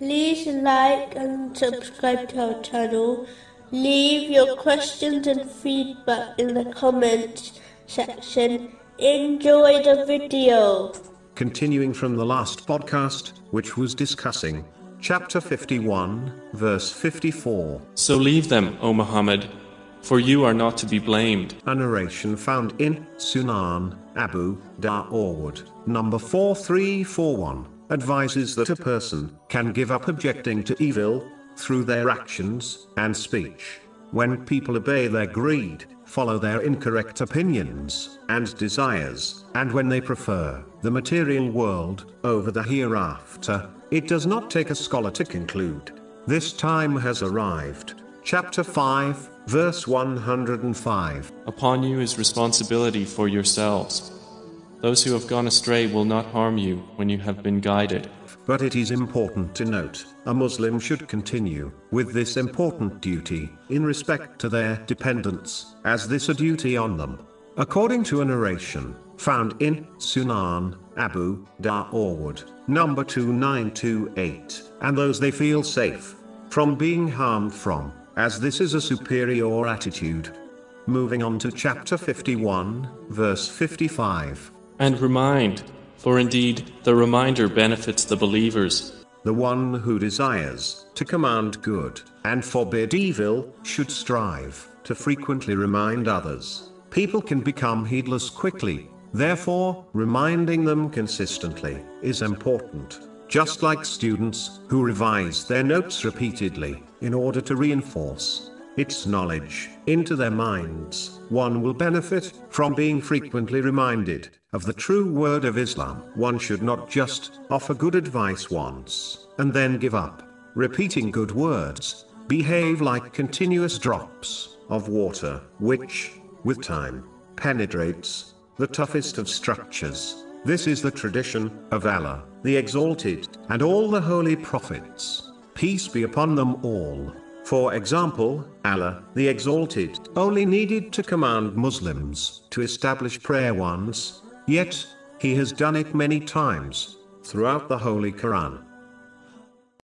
like and subscribe to our channel. Leave your questions and feedback in the comments section. Enjoy the video. Continuing from the last podcast, which was discussing chapter 51, verse 54, So leave them, O Muhammad, for you are not to be blamed. a narration found in Sunan Abu Dawud, number 4341, advises that a person can give up objecting to evil through their actions and speech. When people obey their greed, follow their incorrect opinions and desires, and when they prefer the material world over the hereafter, it does not take a scholar to conclude. This time has arrived. Chapter 5, verse 105. Upon you is responsibility for yourselves. Those who have gone astray will not harm you when you have been guided. But it is important to note, a Muslim should continue with this important duty in respect to their dependents, as this a duty on them. According to a narration found in Sunan Abu Dawud, number 2928, and those they feel safe from being harmed from, as this is a superior attitude. Moving on to chapter 51, verse 55. And remind, for indeed, the reminder benefits the believers. The one who desires to command good and forbid evil should strive to frequently remind others. People can become heedless quickly, therefore, reminding them consistently is important. Just like students who revise their notes repeatedly in order to reinforce its knowledge into their minds, one will benefit from being frequently reminded of the true word of Islam. One should not just offer good advice once and then give up. Repeating good words behave like continuous drops of water, which, with time, penetrates the toughest of structures. This is the tradition of Allah, the Exalted, and all the holy prophets. Peace be upon them all. For example, Allah, the Exalted, only needed to command Muslims to establish prayer once, yet, He has done it many times, throughout the Holy Quran.